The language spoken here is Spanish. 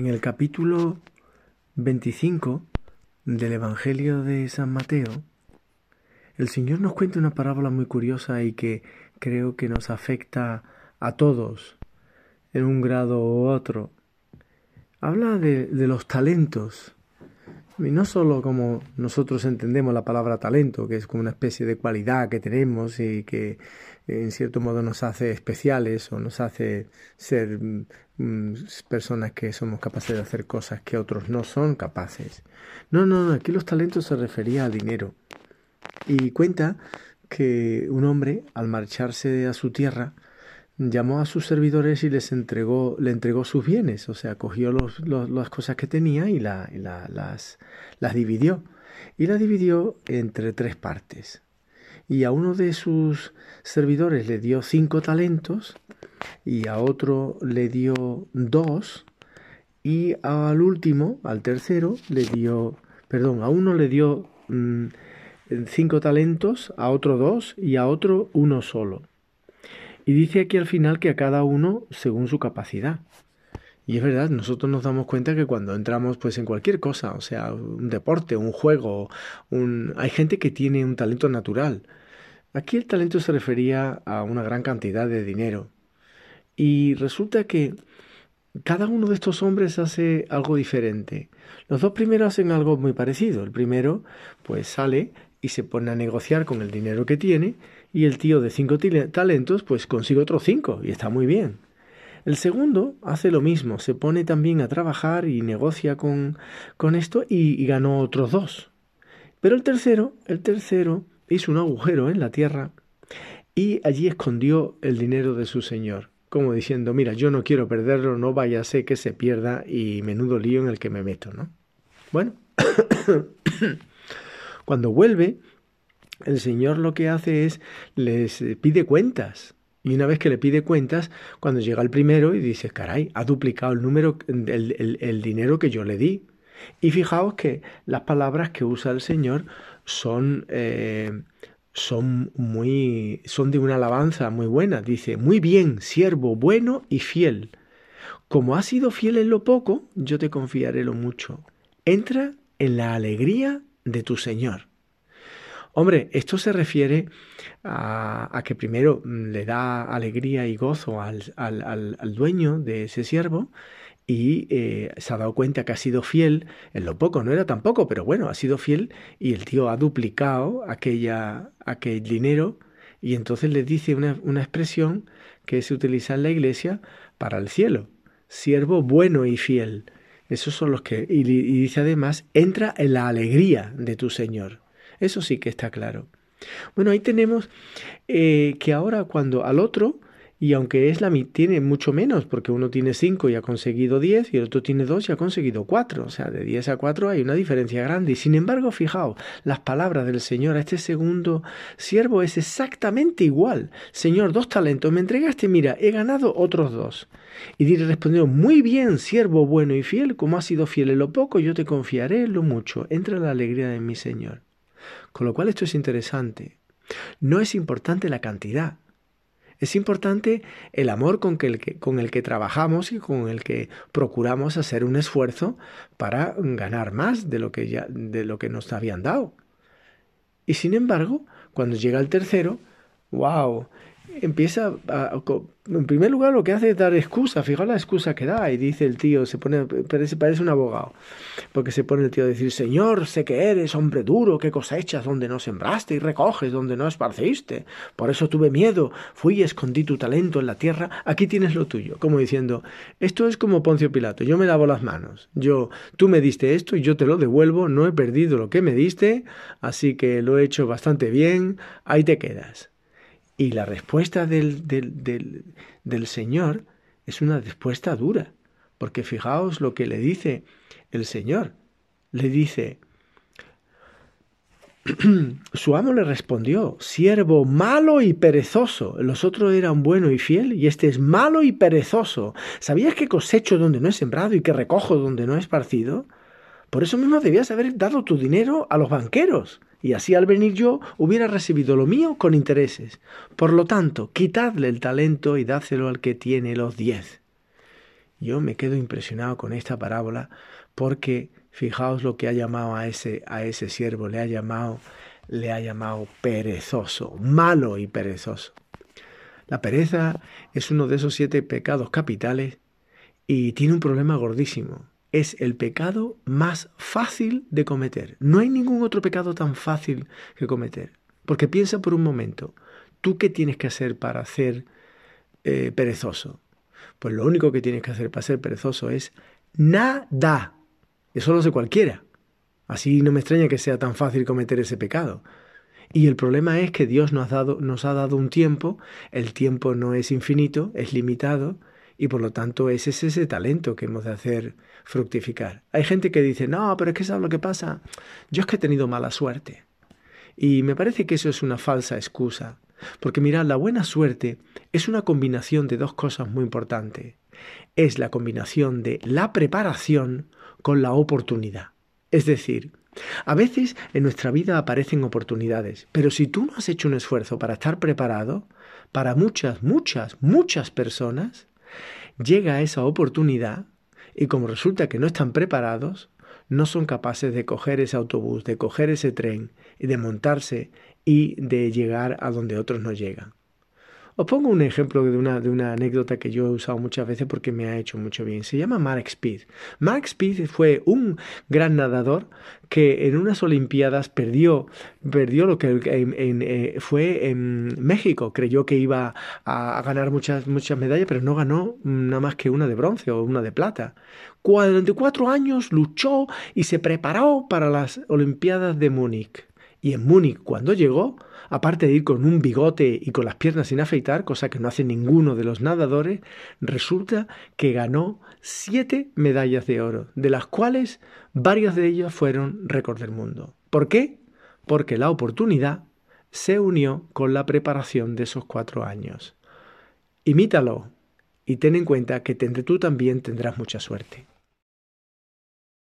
En el capítulo 25 del Evangelio de San Mateo, el Señor nos cuenta una parábola muy curiosa y que creo que nos afecta a todos en un grado u otro. Habla de, de los talentos y no solo como nosotros entendemos la palabra talento, que es como una especie de cualidad que tenemos y que en cierto modo nos hace especiales o nos hace ser mm, personas que somos capaces de hacer cosas que otros no son capaces. No, no, no, aquí los talentos se refería al dinero. Y cuenta que un hombre, al marcharse a su tierra, llamó a sus servidores y les entregó, le entregó sus bienes, o sea, cogió los, las cosas que tenía y, la, las, las dividió. Y las dividió entre tres partes. Y a uno de sus servidores le dio cinco talentos y a otro le dio dos y al último, al tercero, le dio, perdón, a uno le dio mm, cinco talentos, a otro dos y a otro uno solo. Y dice aquí al final que a cada uno según su capacidad. Y es verdad, nosotros nos damos cuenta que cuando entramos pues en cualquier cosa, o sea, un deporte, un juego, un... hay gente que tiene un talento natural. Aquí el talento se refería a una gran cantidad de dinero. Y resulta que cada uno de estos hombres hace algo diferente. Los dos primeros hacen algo muy parecido. El primero pues sale y se pone a negociar con el dinero que tiene y el tío de cinco talentos pues consigue otros cinco y está muy bien. El segundo hace lo mismo, se pone también a trabajar y negocia con, con esto y, ganó otros dos. Pero el tercero, el tercero hizo un agujero en la tierra y allí escondió el dinero de su señor, como diciendo, mira, yo no quiero perderlo, no vaya a ser que se pierda y menudo lío en el que me meto, ¿no? Bueno, cuando vuelve, el Señor lo que hace es les pide cuentas. Y una vez que le pide cuentas, cuando llega el primero y dice, caray, ha duplicado el número, el, dinero que yo le di. Y fijaos que las palabras que usa el Señor son, eh, son muy, son de una alabanza muy buena. Dice, muy bien, siervo bueno y fiel. Como has sido fiel en lo poco, yo te confiaré lo mucho. Entra en la alegría de tu Señor. Hombre, esto se refiere a, que primero mm, le da alegría y gozo al, dueño de ese siervo y eh, se ha dado cuenta que ha sido fiel en lo poco, no era tan poco, pero bueno, ha sido fiel y el tío ha duplicado aquella, aquel dinero y entonces le dice una, una expresión que se utiliza en la iglesia para el cielo, siervo bueno y fiel. Esos son los que, y dice además, entra en la alegría de tu Señor. Eso sí que está claro. Bueno, ahí tenemos eh, que ahora cuando al otro, y aunque es la tiene mucho menos, porque uno tiene 5 y ha conseguido 10 y el otro tiene 2 y ha conseguido 4, o sea, de 10 a 4 hay una diferencia grande. Y sin embargo, fijaos, las palabras del Señor a este segundo siervo es exactamente igual. Señor, dos talentos me entregaste, mira, he ganado otros dos. Y diré respondió, muy bien, siervo bueno y fiel, como has sido fiel en lo poco, yo te confiaré en lo mucho. Entra la alegría de mi Señor. Con lo cual esto es interesante. No es importante la cantidad. Es importante el amor con, el que, trabajamos y con el que procuramos hacer un esfuerzo para ganar más de lo que, de lo que nos habían dado. Y sin embargo, cuando llega el tercero, wow, empieza a, en primer lugar lo que hace es dar excusa, fijaos la excusa que da y dice el tío, se pone, parece, parece un abogado, porque se pone el tío a decir, Señor, sé que eres hombre duro, que cosechas donde no sembraste y recoges donde no esparciste, por eso tuve miedo, fui y escondí tu talento en la tierra, aquí tienes lo tuyo, como diciendo, esto es como Poncio Pilato, yo me lavo las manos, yo, tú me diste esto y yo te lo devuelvo, no he perdido lo que me diste, así que lo he hecho bastante bien, ahí te quedas. Y la respuesta del, del, Señor es una respuesta dura, porque fijaos lo que le dice el Señor. Le dice, su amo le respondió, siervo malo y perezoso. Los otros eran bueno y fiel, y este es malo y perezoso. ¿Sabías que cosecho donde no he sembrado y que recojo donde no he esparcido? Por eso mismo debías haber dado tu dinero a los banqueros y así al venir yo hubiera recibido lo mío con intereses. Por lo tanto, quitadle el talento y dádselo al que tiene los diez. Yo me quedo impresionado con esta parábola porque fijaos lo que ha llamado a ese, a ese siervo, le ha llamado, le ha llamado perezoso, malo y perezoso. La pereza es uno de esos siete pecados capitales y tiene un problema gordísimo. Es el pecado más fácil de cometer. No hay ningún otro pecado tan fácil que cometer. Porque piensa por un momento, ¿tú qué tienes que hacer para ser eh, perezoso? Pues lo único que tienes que hacer para ser perezoso es nada. Eso lo hace cualquiera. Así no me extraña que sea tan fácil cometer ese pecado. Y el problema es que Dios nos ha, dado, nos ha dado un tiempo, el tiempo no es infinito, es limitado, y por lo tanto ese es ese talento que hemos de hacer fructificar. Hay gente que dice, no, pero es que ¿sabes lo que pasa? Yo es que he tenido mala suerte. Y me parece que eso es una falsa excusa. Porque mirad, la buena suerte es una combinación de dos cosas muy importantes. Es la combinación de la preparación con la oportunidad. Es decir, a veces en nuestra vida aparecen oportunidades, pero si tú no has hecho un esfuerzo para estar preparado, para muchas, muchas, muchas personas, llega esa oportunidad y como resulta que no están preparados, no son capaces de coger ese autobús, de coger ese tren de montarse y de llegar a donde otros no llegan. Os pongo un ejemplo de una, de una anécdota que yo he usado muchas veces porque me ha hecho mucho bien. Se llama Mark Speed. Mark Speed fue un gran nadador que en unas Olimpiadas perdió, perdió lo que eh, fue en México. Creyó que iba a, ganar muchas, muchas medallas, pero no ganó nada más que una de bronce o una de plata. Durante cuatro años luchó y se preparó para las Olimpiadas de Múnich. Y en Múnich, cuando llegó, aparte de ir con un bigote y con las piernas sin afeitar, cosa que no hace ninguno de los nadadores, resulta que ganó siete medallas de oro, de las cuales varias de ellas fueron récord del mundo. ¿Por qué? Porque la oportunidad se unió con la preparación de esos cuatro años. Imítalo y ten en cuenta que tú también tendrás mucha suerte.